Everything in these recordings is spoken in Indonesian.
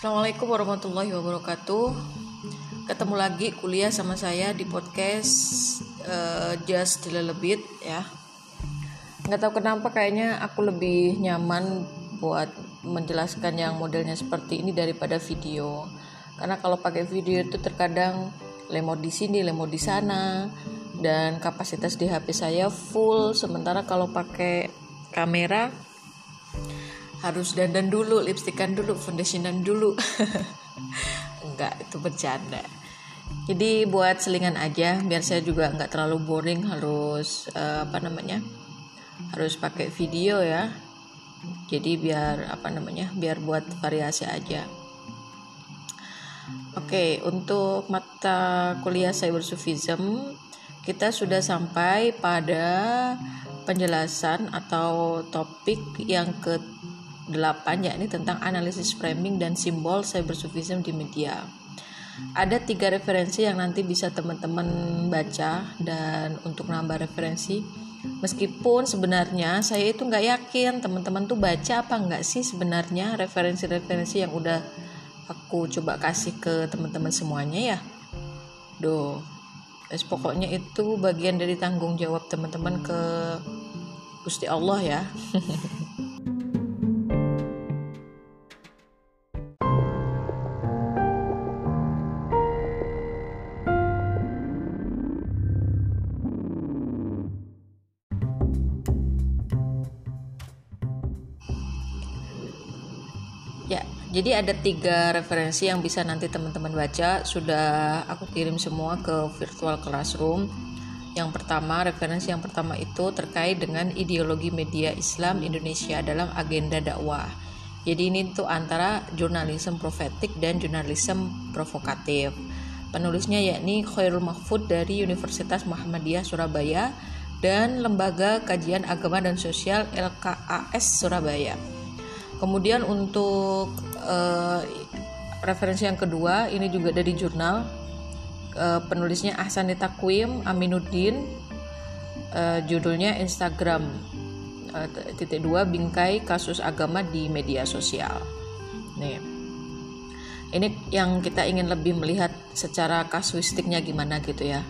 Assalamualaikum warahmatullahi wabarakatuh. Ketemu lagi kuliah sama saya di podcast uh, Just a Little ya. Nggak tahu kenapa kayaknya aku lebih nyaman buat menjelaskan yang modelnya seperti ini daripada video. Karena kalau pakai video itu terkadang lemot di sini, lemot di sana, dan kapasitas di HP saya full. Sementara kalau pakai kamera harus dandan dulu lipstikan dulu foundationan dulu. Enggak itu bercanda. Jadi buat selingan aja biar saya juga nggak terlalu boring harus uh, apa namanya harus pakai video ya. Jadi biar apa namanya biar buat variasi aja. Oke untuk mata kuliah cyber sufism kita sudah sampai pada penjelasan atau topik yang ke 8 yakni tentang analisis framing dan simbol cybersufism di media. Ada tiga referensi yang nanti bisa teman-teman baca dan untuk nambah referensi meskipun sebenarnya saya itu nggak yakin teman-teman tuh baca apa nggak sih sebenarnya referensi-referensi yang udah aku coba kasih ke teman-teman semuanya ya. Duh, Terus pokoknya itu bagian dari tanggung jawab teman-teman ke Gusti Allah ya. Jadi ada tiga referensi yang bisa nanti teman-teman baca. Sudah aku kirim semua ke virtual classroom. Yang pertama, referensi yang pertama itu terkait dengan ideologi media Islam Indonesia dalam agenda dakwah. Jadi ini tuh antara jurnalisme profetik dan jurnalisme provokatif. Penulisnya yakni Khairul Mahfud dari Universitas Muhammadiyah Surabaya dan Lembaga Kajian Agama dan Sosial LKAS Surabaya. Kemudian untuk uh, referensi yang kedua ini juga dari jurnal uh, penulisnya Ahsani Takwim Aminuddin uh, judulnya Instagram uh, titik dua bingkai kasus agama di media sosial. Nih ini yang kita ingin lebih melihat secara kasuistiknya gimana gitu ya.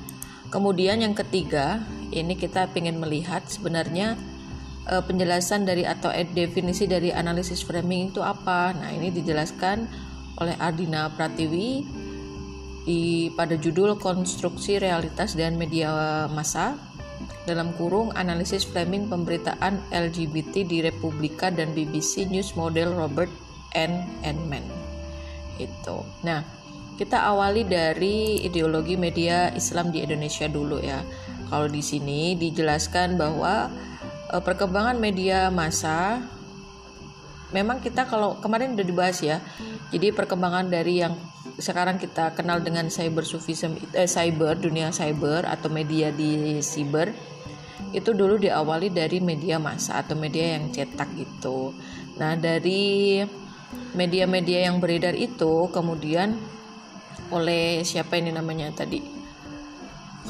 Kemudian yang ketiga ini kita ingin melihat sebenarnya uh, penjelasan dari atau definisi dari analisis framing itu apa. Nah, ini dijelaskan oleh Ardina Pratiwi di pada judul Konstruksi Realitas dan Media Massa dalam kurung analisis framing pemberitaan LGBT di Republika dan BBC News Model Robert N. Enman. Itu. Nah, kita awali dari ideologi media Islam di Indonesia dulu ya. Kalau di sini dijelaskan bahwa perkembangan media massa memang kita kalau kemarin udah dibahas ya. Jadi perkembangan dari yang sekarang kita kenal dengan cyber sufism eh, cyber dunia cyber atau media di cyber itu dulu diawali dari media massa atau media yang cetak gitu. Nah dari media-media yang beredar itu kemudian oleh siapa ini namanya tadi?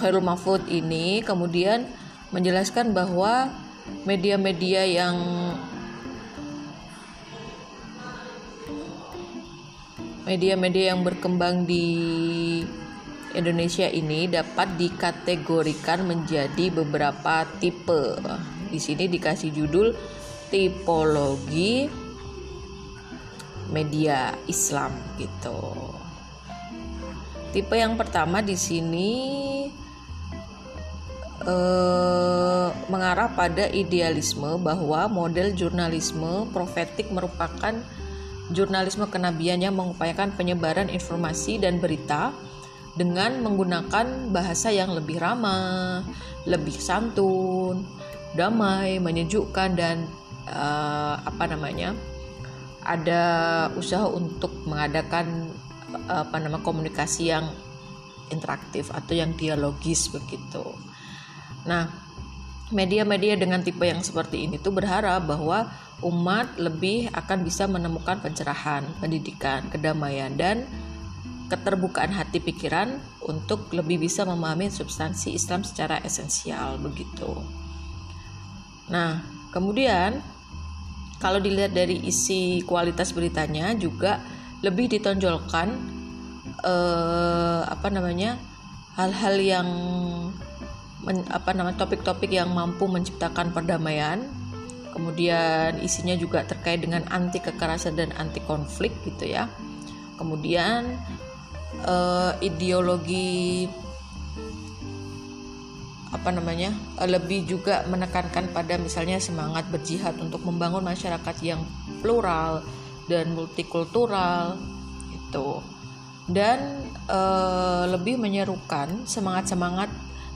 Khairul Mahfud ini kemudian menjelaskan bahwa media-media yang media-media yang berkembang di Indonesia ini dapat dikategorikan menjadi beberapa tipe. Di sini dikasih judul tipologi media Islam gitu. Tipe yang pertama di sini eh, mengarah pada idealisme bahwa model jurnalisme profetik merupakan jurnalisme kenabian yang mengupayakan penyebaran informasi dan berita dengan menggunakan bahasa yang lebih ramah, lebih santun, damai, menyejukkan dan uh, apa namanya? ada usaha untuk mengadakan apa nama komunikasi yang interaktif atau yang dialogis begitu. Nah, media-media dengan tipe yang seperti ini tuh berharap bahwa umat lebih akan bisa menemukan pencerahan, pendidikan, kedamaian dan keterbukaan hati pikiran untuk lebih bisa memahami substansi Islam secara esensial begitu. Nah, kemudian kalau dilihat dari isi kualitas beritanya juga lebih ditonjolkan eh, apa namanya hal-hal yang men, apa namanya topik-topik yang mampu menciptakan perdamaian. Kemudian isinya juga terkait dengan anti kekerasan dan anti konflik gitu ya. Kemudian eh, ideologi apa namanya lebih juga menekankan pada misalnya semangat berjihad untuk membangun masyarakat yang plural dan multikultural itu dan e, lebih menyerukan semangat-semangat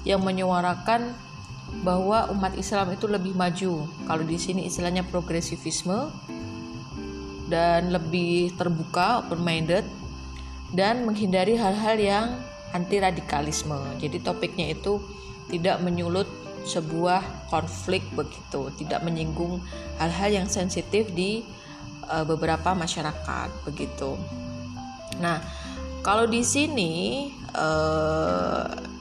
yang menyuarakan bahwa umat Islam itu lebih maju. Kalau di sini istilahnya progresivisme dan lebih terbuka, open minded dan menghindari hal-hal yang anti radikalisme. Jadi topiknya itu tidak menyulut sebuah konflik begitu, tidak menyinggung hal-hal yang sensitif di uh, beberapa masyarakat begitu. Nah, kalau di sini uh,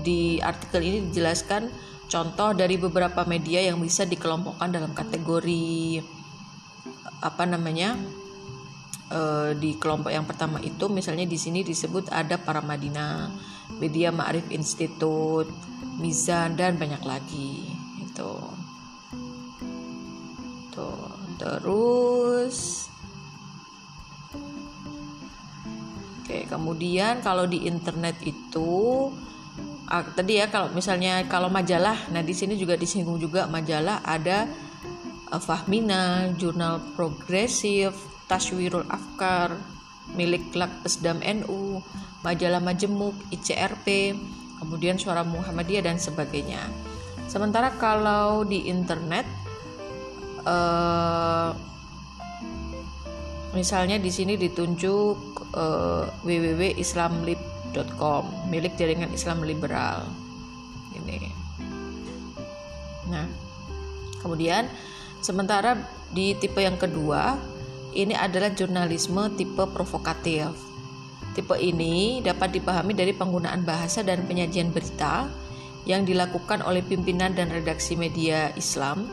di artikel ini dijelaskan contoh dari beberapa media yang bisa dikelompokkan dalam kategori apa namanya uh, di kelompok yang pertama itu misalnya di sini disebut ada para Madinah, Media Ma'rif Institute, Mizan dan banyak lagi itu. Tuh, terus Oke, kemudian kalau di internet itu ah, tadi ya kalau misalnya kalau majalah, nah di sini juga disinggung juga majalah ada uh, Fahmina, jurnal progresif, Taswirul Afkar, milik Lak Pesdam NU, majalah Majemuk, ICRP, kemudian Suara Muhammadiyah dan sebagainya. Sementara kalau di internet uh, misalnya di sini ditunjuk uh, www.islamlib.com milik jaringan Islam liberal ini nah kemudian sementara di tipe yang kedua ini adalah jurnalisme tipe provokatif tipe ini dapat dipahami dari penggunaan bahasa dan penyajian berita yang dilakukan oleh pimpinan dan redaksi media Islam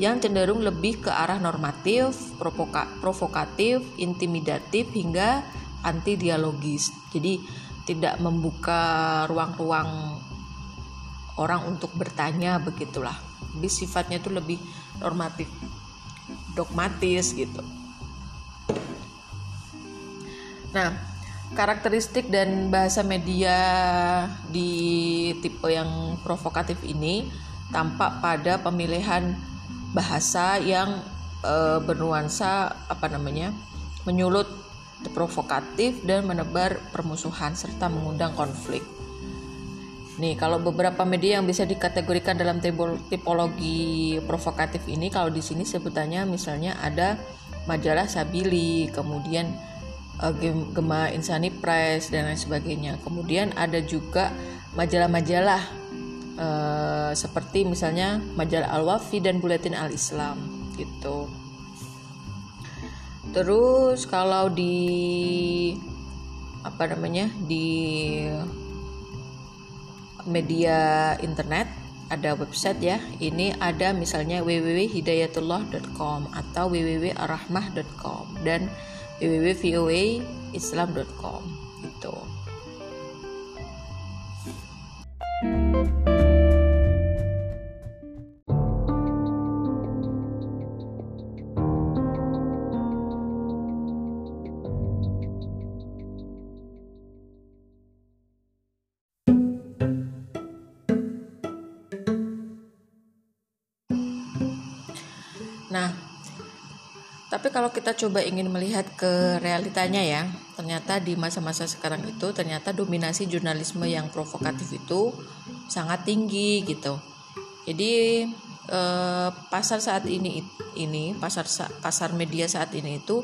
yang cenderung lebih ke arah normatif, provoka provokatif, intimidatif hingga anti dialogis. Jadi tidak membuka ruang-ruang orang untuk bertanya begitulah. Jadi sifatnya itu lebih normatif, dogmatis gitu. Nah, karakteristik dan bahasa media di tipe yang provokatif ini tampak pada pemilihan bahasa yang e, bernuansa apa namanya menyulut provokatif dan menebar permusuhan serta mengundang konflik. Nih, kalau beberapa media yang bisa dikategorikan dalam tipologi provokatif ini, kalau di sini sebutannya misalnya ada majalah Sabili, kemudian uh, Gema Insani Press dan lain sebagainya. Kemudian ada juga majalah-majalah uh, seperti misalnya majalah Al-Wafi dan Buletin Al-Islam gitu. Terus kalau di apa namanya di media internet ada website ya. Ini ada misalnya www.hidayatullah.com atau www.arahmah.com dan www.voaislam.com gitu. Kalau kita coba ingin melihat ke realitanya ya, ternyata di masa-masa sekarang itu ternyata dominasi jurnalisme yang provokatif itu sangat tinggi gitu. Jadi eh, pasar saat ini ini pasar pasar media saat ini itu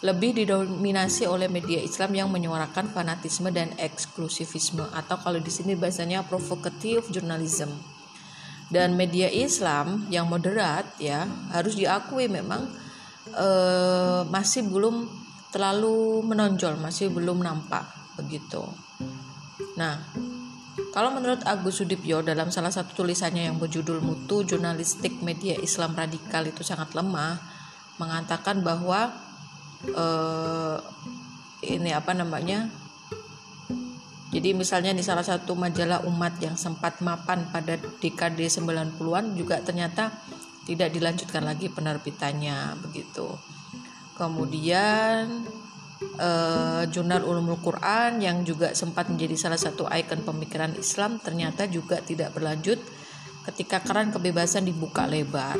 lebih didominasi oleh media Islam yang menyuarakan fanatisme dan eksklusivisme atau kalau di sini bahasanya provokatif journalism. Dan media Islam yang moderat ya harus diakui memang uh, masih belum terlalu menonjol, masih belum nampak begitu. Nah, kalau menurut Agus Sudipyo dalam salah satu tulisannya yang berjudul Mutu Jurnalistik Media Islam Radikal itu sangat lemah, mengatakan bahwa uh, ini apa namanya jadi misalnya di salah satu majalah umat yang sempat mapan pada dekade 90-an juga ternyata tidak dilanjutkan lagi penerbitannya begitu. Kemudian eh, jurnal Ulumul Quran yang juga sempat menjadi salah satu ikon pemikiran Islam ternyata juga tidak berlanjut ketika keran kebebasan dibuka lebar.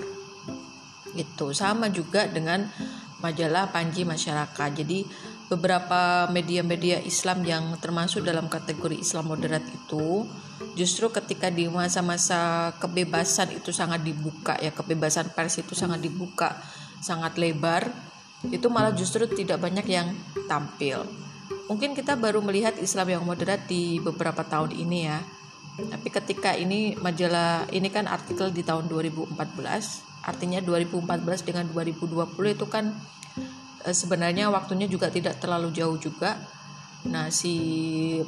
Itu sama juga dengan majalah Panji Masyarakat. Jadi beberapa media-media Islam yang termasuk dalam kategori Islam moderat itu justru ketika di masa-masa kebebasan itu sangat dibuka ya kebebasan pers itu sangat dibuka sangat lebar itu malah justru tidak banyak yang tampil. Mungkin kita baru melihat Islam yang moderat di beberapa tahun ini ya. Tapi ketika ini majalah ini kan artikel di tahun 2014 artinya 2014 dengan 2020 itu kan Eh, sebenarnya waktunya juga tidak terlalu jauh juga nah si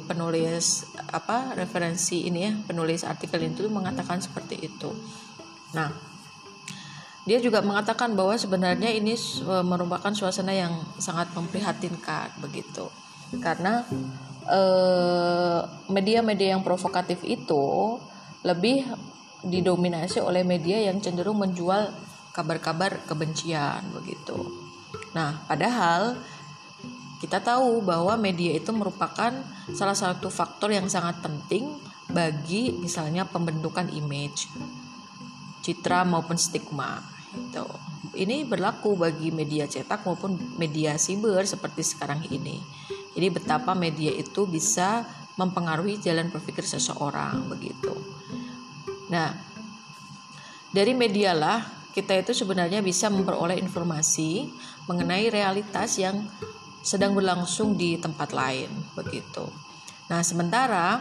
penulis apa referensi ini ya penulis artikel itu mengatakan seperti itu. Nah dia juga mengatakan bahwa sebenarnya ini eh, merupakan suasana yang sangat memprihatinkan begitu. Karena eh, media-media yang provokatif itu lebih didominasi oleh media yang cenderung menjual kabar-kabar kebencian begitu. Nah, padahal kita tahu bahwa media itu merupakan salah satu faktor yang sangat penting bagi misalnya pembentukan image, citra maupun stigma. Itu. Ini berlaku bagi media cetak maupun media siber seperti sekarang ini. Jadi betapa media itu bisa mempengaruhi jalan berpikir seseorang begitu. Nah, dari medialah kita itu sebenarnya bisa memperoleh informasi mengenai realitas yang sedang berlangsung di tempat lain begitu. Nah, sementara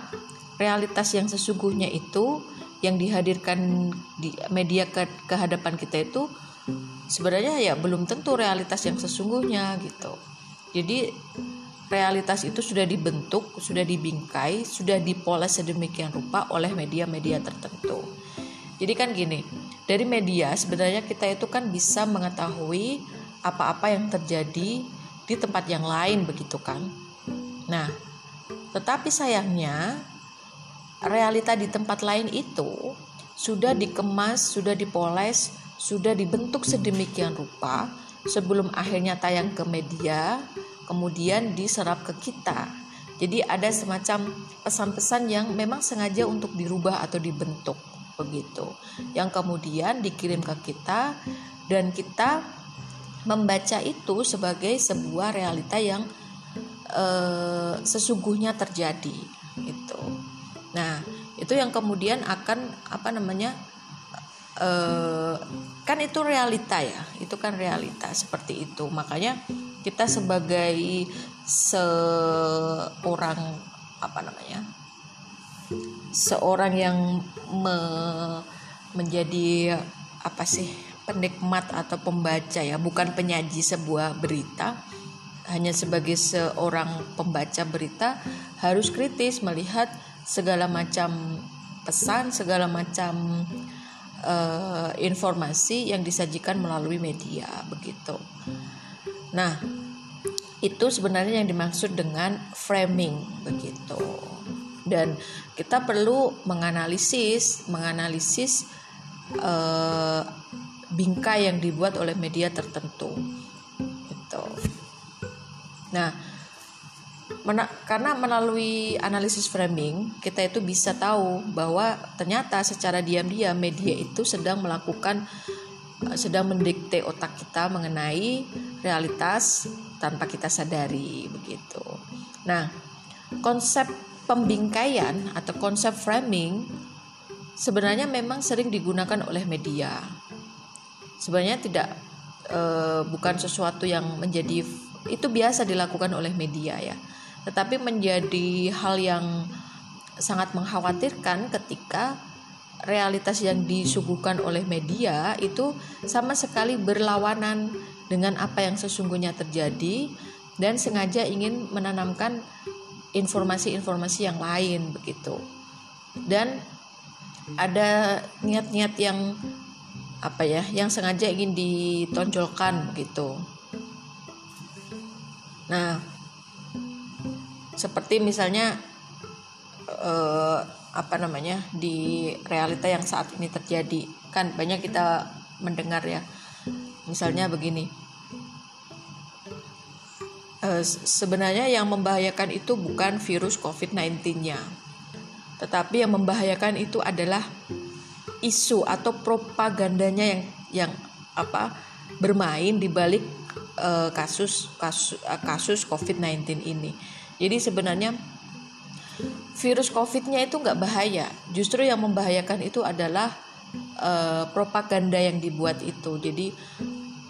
realitas yang sesungguhnya itu yang dihadirkan di media ke, ke hadapan kita itu sebenarnya ya belum tentu realitas yang sesungguhnya gitu. Jadi realitas itu sudah dibentuk, sudah dibingkai, sudah dipoles sedemikian rupa oleh media-media tertentu. Jadi kan gini, dari media sebenarnya kita itu kan bisa mengetahui apa-apa yang terjadi di tempat yang lain begitu kan. Nah, tetapi sayangnya realita di tempat lain itu sudah dikemas, sudah dipoles, sudah dibentuk sedemikian rupa sebelum akhirnya tayang ke media, kemudian diserap ke kita. Jadi ada semacam pesan-pesan yang memang sengaja untuk dirubah atau dibentuk begitu yang kemudian dikirim ke kita dan kita membaca itu sebagai sebuah realita yang uh, sesungguhnya terjadi itu nah itu yang kemudian akan apa namanya uh, kan itu realita ya itu kan realita seperti itu. Makanya kita sebagai seorang apa namanya seorang yang me, menjadi apa sih penikmat atau pembaca ya bukan penyaji sebuah berita. Hanya sebagai seorang pembaca berita harus kritis melihat segala macam pesan segala macam uh, informasi yang disajikan melalui media begitu. Nah itu sebenarnya yang dimaksud dengan framing begitu. Dan kita perlu menganalisis menganalisis uh, bingkai yang dibuat oleh media tertentu gitu nah mena karena melalui analisis framing kita itu bisa tahu bahwa ternyata secara diam-diam media itu sedang melakukan eh, sedang mendikte otak kita mengenai realitas tanpa kita sadari begitu. Nah, konsep pembingkaian atau konsep framing sebenarnya memang sering digunakan oleh media. Sebenarnya tidak e, bukan sesuatu yang menjadi itu biasa dilakukan oleh media ya. Tetapi menjadi hal yang sangat mengkhawatirkan ketika realitas yang disuguhkan oleh media itu sama sekali berlawanan dengan apa yang sesungguhnya terjadi dan sengaja ingin menanamkan informasi-informasi yang lain begitu dan ada niat-niat yang apa ya yang sengaja ingin ditonjolkan begitu Nah, seperti misalnya eh, apa namanya di realita yang saat ini terjadi. Kan banyak kita mendengar ya. Misalnya begini. Eh, sebenarnya yang membahayakan itu bukan virus COVID-19-nya tetapi yang membahayakan itu adalah isu atau propagandanya yang yang apa bermain di balik uh, kasus kasus uh, kasus COVID-19 ini. Jadi sebenarnya virus COVID-nya itu nggak bahaya. Justru yang membahayakan itu adalah uh, propaganda yang dibuat itu. Jadi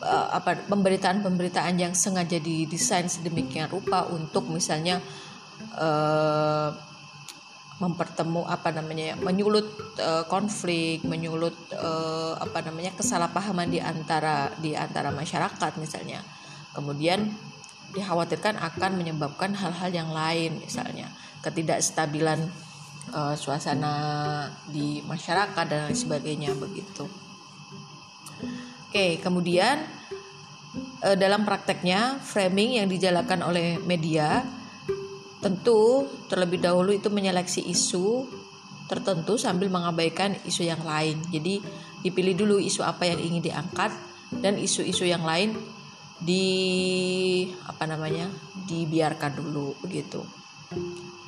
uh, apa pemberitaan-pemberitaan yang sengaja didesain sedemikian rupa untuk misalnya uh, mempertemu apa namanya ya menyulut uh, konflik menyulut uh, apa namanya kesalahpahaman di antara di antara masyarakat misalnya. Kemudian dikhawatirkan akan menyebabkan hal-hal yang lain misalnya. Ketidakstabilan uh, suasana di masyarakat dan lain sebagainya begitu. Oke kemudian uh, dalam prakteknya framing yang dijalankan oleh media Tentu terlebih dahulu itu menyeleksi isu tertentu sambil mengabaikan isu yang lain. Jadi dipilih dulu isu apa yang ingin diangkat dan isu-isu yang lain di apa namanya dibiarkan dulu begitu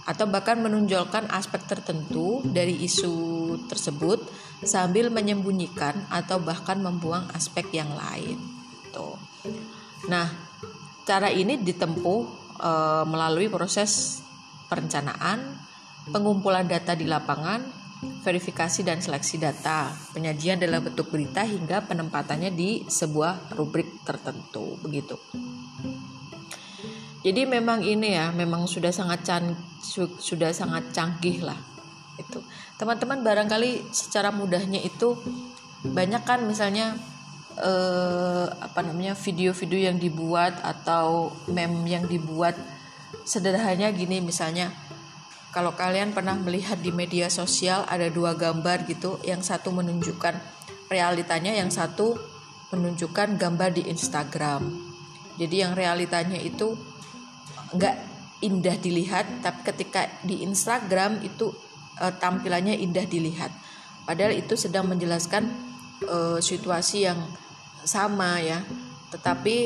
atau bahkan menunjukkan aspek tertentu dari isu tersebut sambil menyembunyikan atau bahkan membuang aspek yang lain. Tuh. Nah, cara ini ditempuh e, melalui proses perencanaan, pengumpulan data di lapangan, verifikasi dan seleksi data, penyajian dalam bentuk berita hingga penempatannya di sebuah rubrik tertentu begitu. Jadi memang ini ya, memang sudah sangat can, sudah sangat canggih lah itu. Teman-teman barangkali secara mudahnya itu banyak kan misalnya eh, apa namanya video-video yang dibuat atau meme yang dibuat. Sederhananya gini misalnya kalau kalian pernah melihat di media sosial ada dua gambar gitu yang satu menunjukkan realitanya yang satu menunjukkan gambar di Instagram. Jadi yang realitanya itu nggak indah dilihat tapi ketika di Instagram itu eh, tampilannya indah dilihat. Padahal itu sedang menjelaskan uh, situasi yang sama ya. Tetapi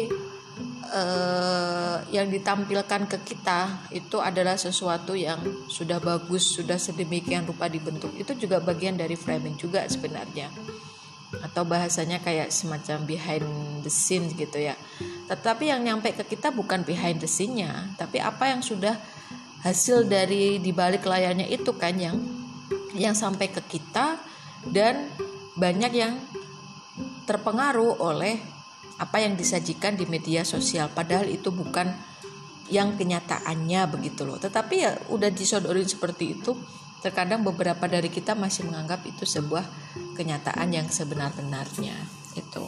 eh, yang ditampilkan ke kita itu adalah sesuatu yang sudah bagus sudah sedemikian rupa dibentuk. Itu juga bagian dari framing juga sebenarnya. Atau bahasanya kayak semacam behind the scene gitu ya. Tetapi yang nyampe ke kita bukan behind the scene-nya tapi apa yang sudah hasil dari dibalik layarnya itu kan yang yang sampai ke kita dan banyak yang terpengaruh oleh apa yang disajikan di media sosial. Padahal itu bukan yang kenyataannya begitu loh. Tetapi ya udah disodorin seperti itu terkadang beberapa dari kita masih menganggap itu sebuah kenyataan yang sebenar-benarnya itu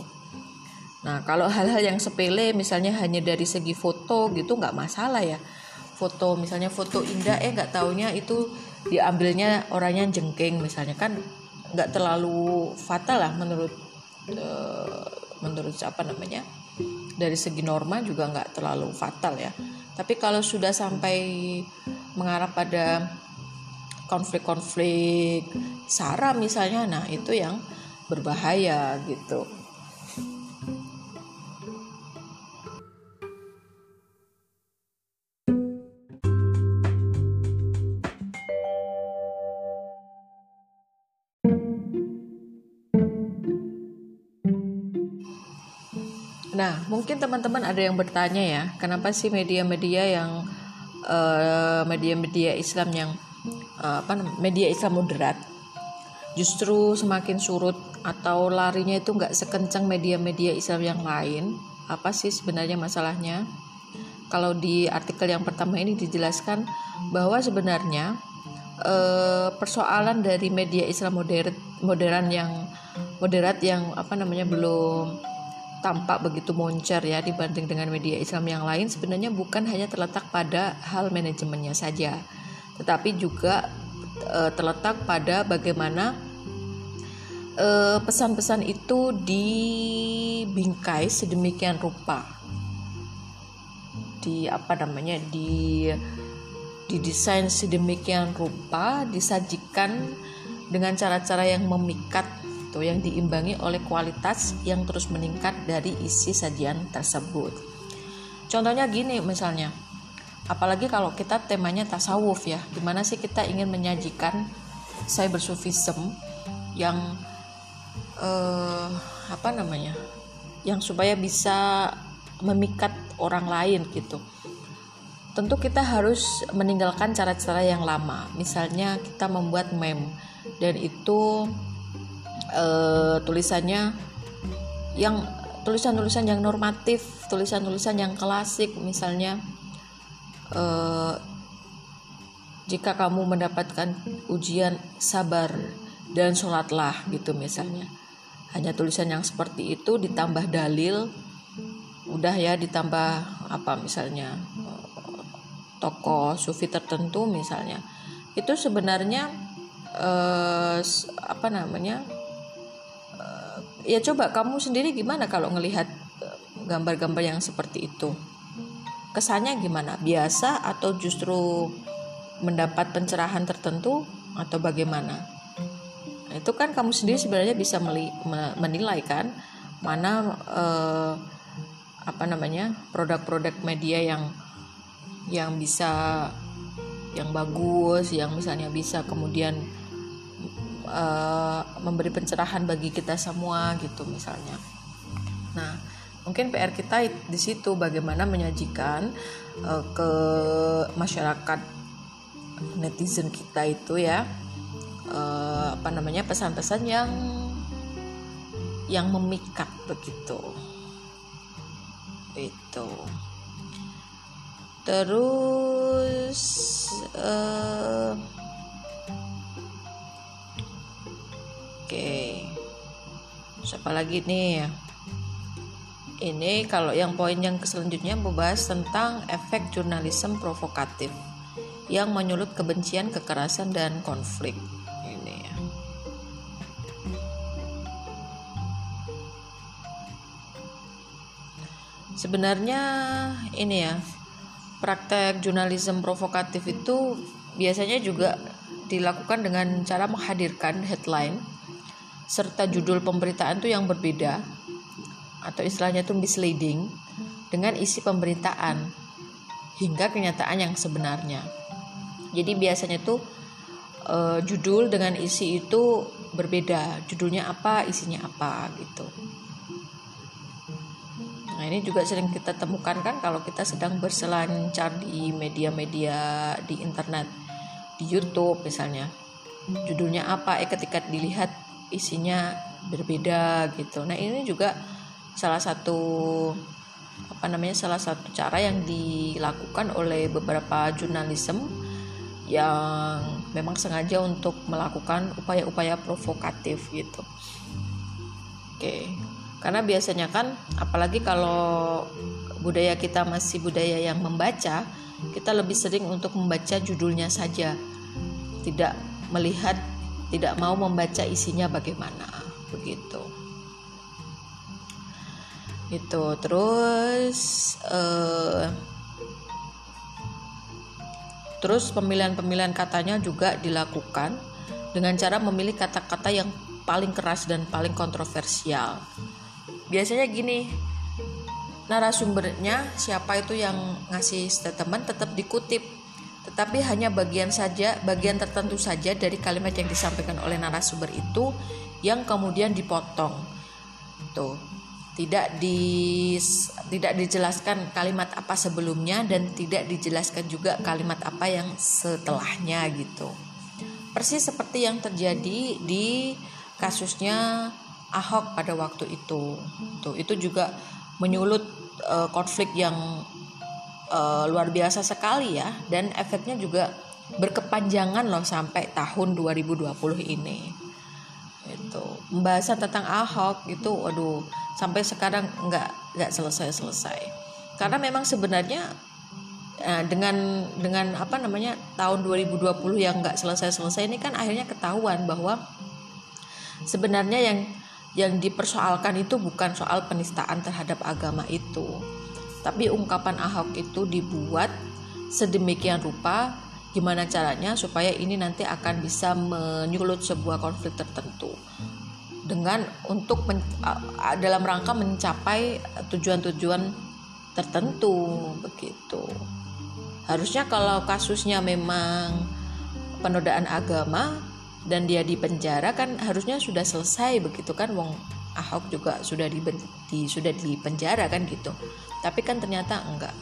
nah kalau hal-hal yang sepele misalnya hanya dari segi foto gitu nggak masalah ya. Foto misalnya foto indah eh nggak taunya itu diambilnya orangnya jengking misalnya. Kan nggak terlalu fatal lah menurut Eh, menurut apa namanya? Dari segi norma juga nggak terlalu fatal ya. Tapi kalau sudah sampai mengarah pada konflik-konflik sara misalnya nah itu yang berbahaya gitu mungkin teman-teman ada yang bertanya ya, kenapa sih media-media yang eh, media-media Islam yang uh, apa media Islam moderat justru semakin surut atau larinya itu nggak sekencang media-media Islam yang lain? Apa sih sebenarnya masalahnya? Kalau di artikel yang pertama ini dijelaskan bahwa sebenarnya uh, persoalan dari media Islam modern modern yang moderat yang apa namanya belum tampak begitu moncer ya dibanding dengan media Islam yang lain sebenarnya bukan hanya terletak pada hal manajemennya saja tetapi juga e, terletak pada bagaimana e, pesan-pesan itu dibingkai sedemikian rupa. Di apa namanya di didesain sedemikian rupa disajikan dengan cara-cara yang memikat tuh yang diimbangi oleh kualitas yang terus meningkat dari isi sajian tersebut. Contohnya gini misalnya apalagi kalau kita temanya tasawuf ya gimana sih kita ingin menyajikan cybersufism yang eh, apa namanya yang supaya bisa memikat orang lain gitu. Tentu kita harus meninggalkan cara-cara yang lama. Misalnya kita membuat meme dan itu uh, tulisannya yang tulisan-tulisan yang normatif tulisan-tulisan yang klasik misalnya uh, jika kamu mendapatkan ujian sabar dan sholatlah gitu misalnya. Hanya tulisan yang seperti itu ditambah dalil udah ya ditambah apa misalnya tokoh sufi tertentu misalnya. Itu sebenarnya eh, apa namanya ya coba kamu sendiri gimana kalau ngelihat eh, gambar-gambar yang seperti itu? Kesannya gimana? Biasa atau justru mendapat pencerahan tertentu atau bagaimana? Itu kan kamu sendiri sebenarnya bisa menilai kan mana eh, apa namanya produk-produk media yang yang bisa yang bagus yang misalnya bisa kemudian uh, memberi pencerahan bagi kita semua gitu misalnya. Nah mungkin PR kita di situ bagaimana menyajikan uh, ke masyarakat netizen kita itu ya uh, apa namanya pesan-pesan yang yang memikat begitu. Itu. Terus uh, oke. Siapa lagi nih? Ini kalau yang poin yang selanjutnya membahas tentang efek jurnalisme provokatif yang menyulut kebencian, kekerasan, dan konflik. sebenarnya ini ya praktek jurnalisme provokatif itu biasanya juga dilakukan dengan cara menghadirkan headline serta judul pemberitaan itu yang berbeda atau istilahnya itu misleading dengan isi pemberitaan hingga kenyataan yang sebenarnya. Jadi biasanya tuh uh, judul dengan isi itu berbeda. Judulnya apa, isinya apa gitu. Nah, ini juga sering kita temukan kan kalau kita sedang berselancar di media-media di internet, di YouTube misalnya. Judulnya apa? Eh ketika dilihat isinya berbeda gitu. Nah, ini juga salah satu apa namanya? salah satu cara yang dilakukan oleh beberapa jurnalisme yang memang sengaja untuk melakukan upaya-upaya provokatif gitu. Oke karena biasanya kan apalagi kalau budaya kita masih budaya yang membaca kita lebih sering untuk membaca judulnya saja tidak melihat tidak mau membaca isinya bagaimana begitu. Itu terus uh, terus pemilihan-pemilihan katanya juga dilakukan dengan cara memilih kata-kata yang paling keras dan paling kontroversial. Biasanya gini narasumbernya siapa itu yang ngasih statement tetap dikutip tetapi hanya bagian saja bagian tertentu saja dari kalimat yang disampaikan oleh narasumber itu yang kemudian dipotong. Tuh. Tidak di tidak dijelaskan kalimat apa sebelumnya dan tidak dijelaskan juga kalimat apa yang setelahnya gitu. Persis seperti yang terjadi di kasusnya Ahok pada waktu itu. Tuh, itu juga menyulut uh, konflik yang uh, luar biasa sekali ya dan efeknya juga berkepanjangan loh sampai tahun 2020 ini. Itu pembahasan tentang Ahok itu waduh sampai sekarang nggak nggak selesai-selesai. Karena memang sebenarnya Nah, dengan dengan apa namanya tahun 2020 yang nggak selesai-selesai ini kan akhirnya ketahuan bahwa sebenarnya yang yang dipersoalkan itu bukan soal penistaan terhadap agama itu Tapi ungkapan Ahok itu dibuat sedemikian rupa gimana caranya supaya ini nanti akan bisa menyulut sebuah konflik tertentu dengan untuk men, dalam rangka mencapai tujuan-tujuan tertentu begitu. Harusnya kalau kasusnya memang penodaan agama dan dia di penjara kan harusnya sudah selesai begitu kan wong Ahok juga sudah di, di sudah di penjara kan gitu. Tapi kan ternyata enggak.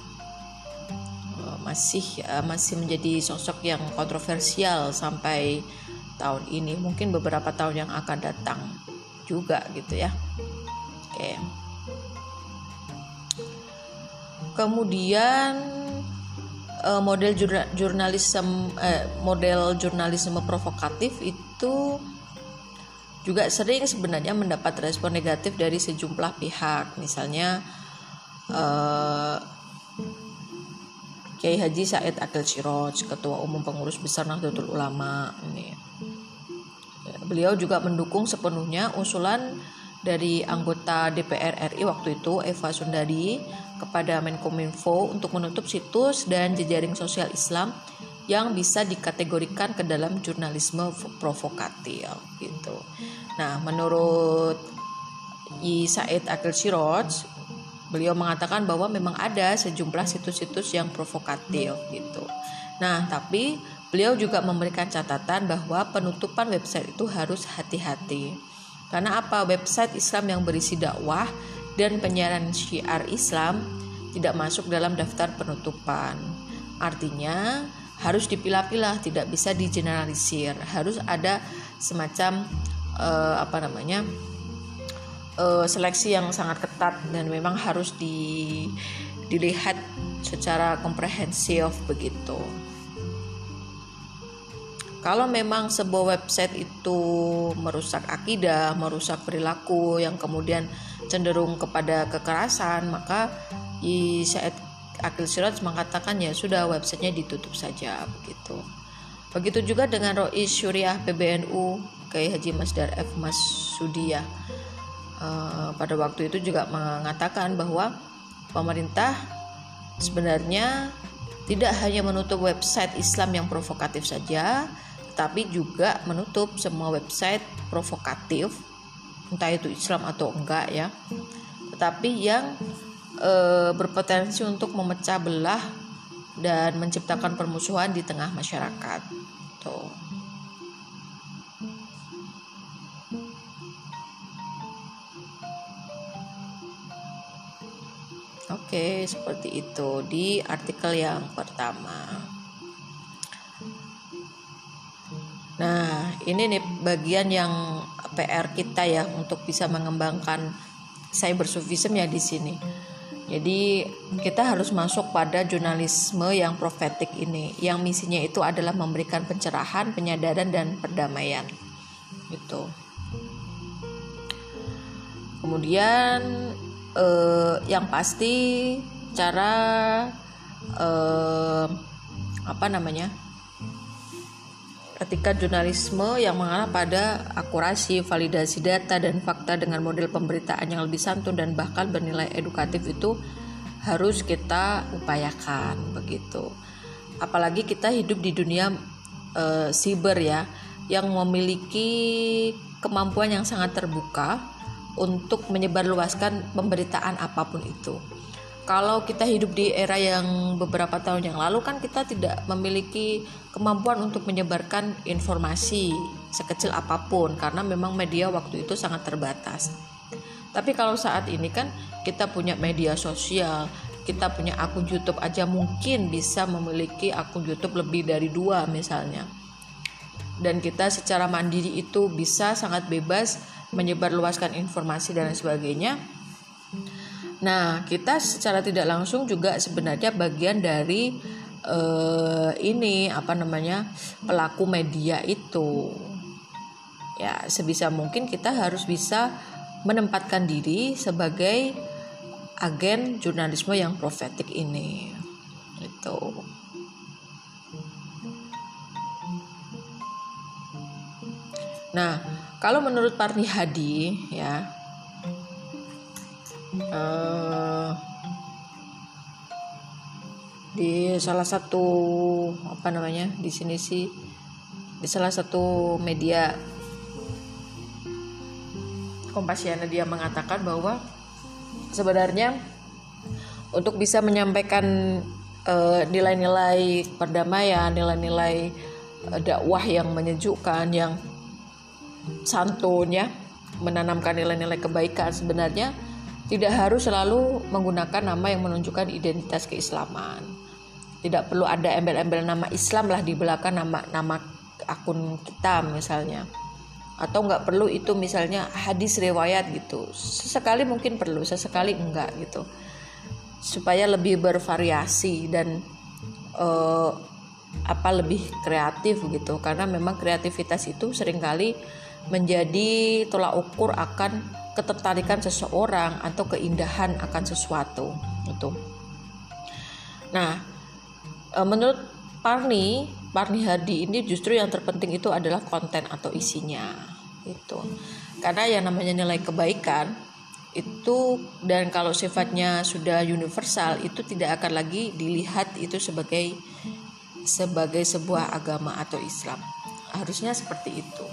Masih uh, masih menjadi sosok yang kontroversial sampai tahun ini. Mungkin beberapa tahun yang akan datang juga gitu ya. Oke. Kemudian uh, model jurnalisme model jurnalisme provokatif itu juga sering sebenarnya mendapat respon negatif dari sejumlah pihak misalnya uh, Kiai Haji Said Akil Siroj, Ketua Umum Pengurus Besar Nahdlatul Ulama ini. Beliau juga mendukung sepenuhnya usulan dari anggota DPR RI waktu itu Eva Sundari kepada Menkominfo untuk menutup situs dan jejaring sosial Islam yang bisa dikategorikan ke dalam jurnalisme provokatif gitu. Nah, menurut I Said Akil Siroj beliau mengatakan bahwa memang ada sejumlah situs-situs yang provokatif gitu. Nah, tapi beliau juga memberikan catatan bahwa penutupan website itu harus hati-hati. Karena apa? Website Islam yang berisi dakwah dan penyiaran syiar Islam tidak masuk dalam daftar penutupan. Artinya harus dipilah-pilah, tidak bisa digeneralisir. Harus ada semacam uh, apa namanya? uh, seleksi yang sangat ketat dan memang harus di, dilihat secara komprehensif begitu. Kalau memang sebuah website itu merusak akidah, merusak perilaku yang kemudian cenderung kepada kekerasan, maka saat Akil Siraj mengatakan ya sudah websitenya ditutup saja begitu. Begitu juga dengan Rois Syuriah PBNU Kiai Haji Masdar F Masudiyah uh, pada waktu itu juga mengatakan bahwa pemerintah sebenarnya tidak hanya menutup website Islam yang provokatif saja, tetapi juga menutup semua website provokatif, entah itu Islam atau enggak ya, tetapi yang e, berpotensi untuk memecah belah dan menciptakan permusuhan di tengah masyarakat. Tuh. Oke, seperti itu di artikel yang pertama. Nah, ini nih bagian yang PR kita ya untuk bisa mengembangkan cybersufism ya di sini. Jadi kita harus masuk pada jurnalisme yang profetik ini, yang misinya itu adalah memberikan pencerahan, penyadaran dan perdamaian. Gitu. Kemudian uh, yang pasti cara uh, apa namanya ketika jurnalisme yang mengarah pada akurasi, validasi data dan fakta dengan model pemberitaan yang lebih santun dan bahkan bernilai edukatif itu harus kita upayakan begitu. Apalagi kita hidup di dunia e, siber ya yang memiliki kemampuan yang sangat terbuka untuk menyebarluaskan pemberitaan apa pun itu. Kalau kita hidup di era yang beberapa tahun yang lalu kan kita tidak memiliki kemampuan untuk menyebarkan informasi sekecil apa pun karena memang media waktu itu sangat terbatas. Tapi kalau saat ini kan kita punya media sosial, kita punya akun YouTube aja mungkin bisa memiliki akun YouTube lebih dari dua misalnya. Dan kita secara mandiri itu bisa sangat bebas menyebarluaskan informasi dan sebagainya. Nah, kita secara tidak langsung juga sebenarnya bagian dari uh, ini apa namanya pelaku media itu. Ya, sebisa mungkin kita harus bisa menempatkan diri sebagai agen jurnalisme yang profetik ini. Itu. Nah, kalau menurut Parni Hadi ya uh, di salah satu apa namanya di sini sih di salah satu media Kompasiana dia mengatakan bahwa sebenarnya untuk bisa menyampaikan eh, nilai-nilai perdamaian, nilai-nilai uh, dakwah yang menyejukkan, yang santun ya, menanamkan nilai-nilai kebaikan sebenarnya tidak harus selalu menggunakan nama yang menunjukkan identitas keislaman. Tidak perlu ada embel-embel nama Islam lah di belakang nama nama akun kita misalnya. Atau nggak perlu itu misalnya hadis riwayat gitu. Sesekali mungkin perlu sesekali enggak gitu. Supaya lebih bervariasi dan uh, apa lebih kreatif gitu. Karena memang kreativitas itu sering kali menjadi tolak ukur akan ketertarikan seseorang atau keindahan akan sesuatu gitu. Nah, uh, menurut Parni Parni Hadi ini justru yang terpenting itu adalah konten atau isinya itu karena yang namanya nilai kebaikan itu dan kalau sifatnya sudah universal itu tidak akan lagi dilihat itu sebagai sebagai sebuah agama atau Islam. Harusnya seperti itu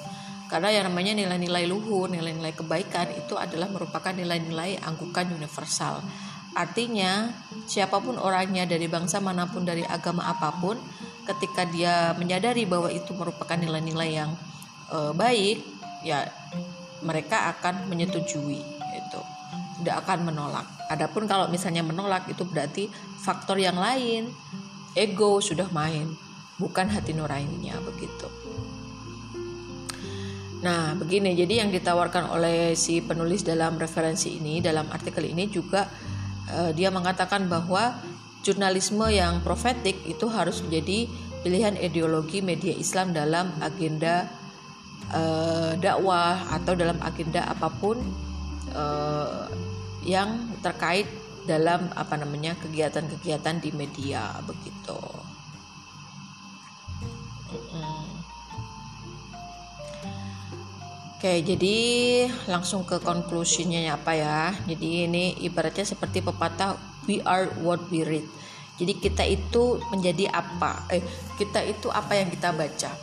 karena yang namanya nilai-nilai luhur nilai-nilai kebaikan itu adalah merupakan nilai-nilai anggukan universal. Artinya siapa pun orangnya dari bangsa mana pun dari agama apa pun ketika dia menyadari bahwa itu merupakan nilai-nilai yang e, baik ya mereka akan menyetujui itu tidak akan menolak. Adapun kalau misalnya menolak itu berarti faktor yang lain. Ego sudah main bukan hati nuraninya begitu Nah, begini. Jadi yang ditawarkan oleh si penulis dalam referensi ini, dalam artikel ini juga uh, dia mengatakan bahwa jurnalisme yang profetik itu harus menjadi pilihan ideologi media Islam dalam agenda uh, dakwah atau dalam agenda apa pun uh, yang terkait dalam apa namanya kegiatan-kegiatan di media begitu. Oke, jadi langsung ke konklusinya apa ya. Jadi ini ibaratnya seperti pepatah we are what we read. Jadi kita itu menjadi apa? Eh, kita itu apa yang kita baca.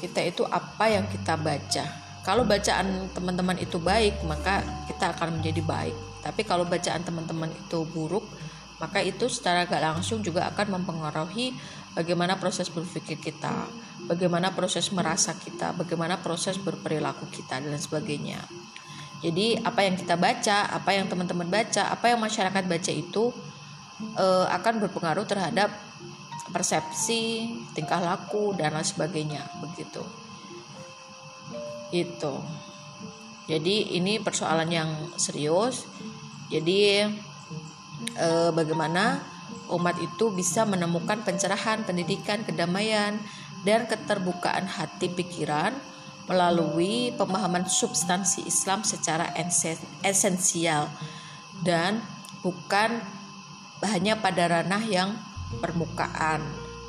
Kita itu apa yang kita baca. Kalau bacaan teman-teman itu baik, maka kita akan menjadi baik. Tapi kalau bacaan teman-teman itu buruk, maka itu secara gak langsung juga akan mempengaruhi bagaimana proses berpikir kita, bagaimana proses merasa kita, bagaimana proses berperilaku kita dan sebagainya. Jadi apa yang kita baca, apa yang teman-teman baca, apa yang masyarakat baca itu uh, akan berpengaruh terhadap persepsi, tingkah laku dan lain sebagainya begitu. Itu. Jadi ini persoalan yang serius. Jadi eh, bagaimana umat itu bisa menemukan pencerahan, pendidikan, kedamaian dan keterbukaan hati pikiran melalui pemahaman substansi Islam secara esensial dan bukan hanya pada ranah yang permukaan,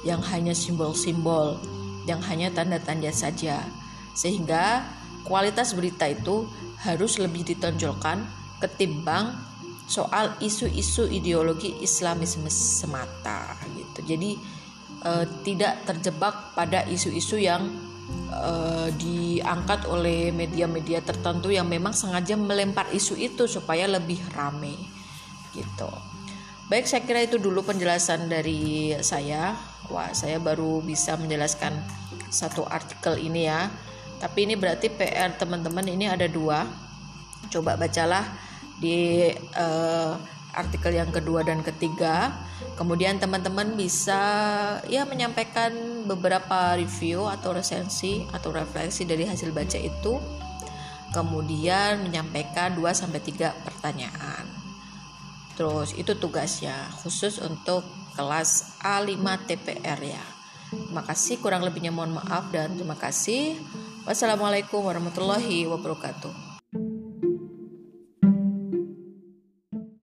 yang hanya simbol-simbol, yang hanya tanda-tanda saja. Sehingga kualitas berita itu harus lebih ditonjolkan ketimbang soal isu-isu ideologi Islamisme semata gitu. Jadi eh, tidak terjebak pada isu-isu yang eh, diangkat oleh media-media tertentu yang memang sengaja melempar isu itu supaya lebih rame gitu. Baik, saya kira itu dulu penjelasan dari saya. Wah, saya baru bisa menjelaskan satu artikel ini ya. Tapi ini berarti PR teman-teman ini ada dua. Coba bacalah di uh, artikel yang kedua dan ketiga. Kemudian teman-teman bisa ya menyampaikan beberapa review atau resensi atau refleksi dari hasil baca itu. Kemudian menyampaikan 2 sampai 3 pertanyaan. Terus itu tugasnya khusus untuk kelas A5 TPR ya. Terima kasih kurang lebihnya mohon maaf dan terima kasih. Wassalamualaikum warahmatullahi wabarakatuh.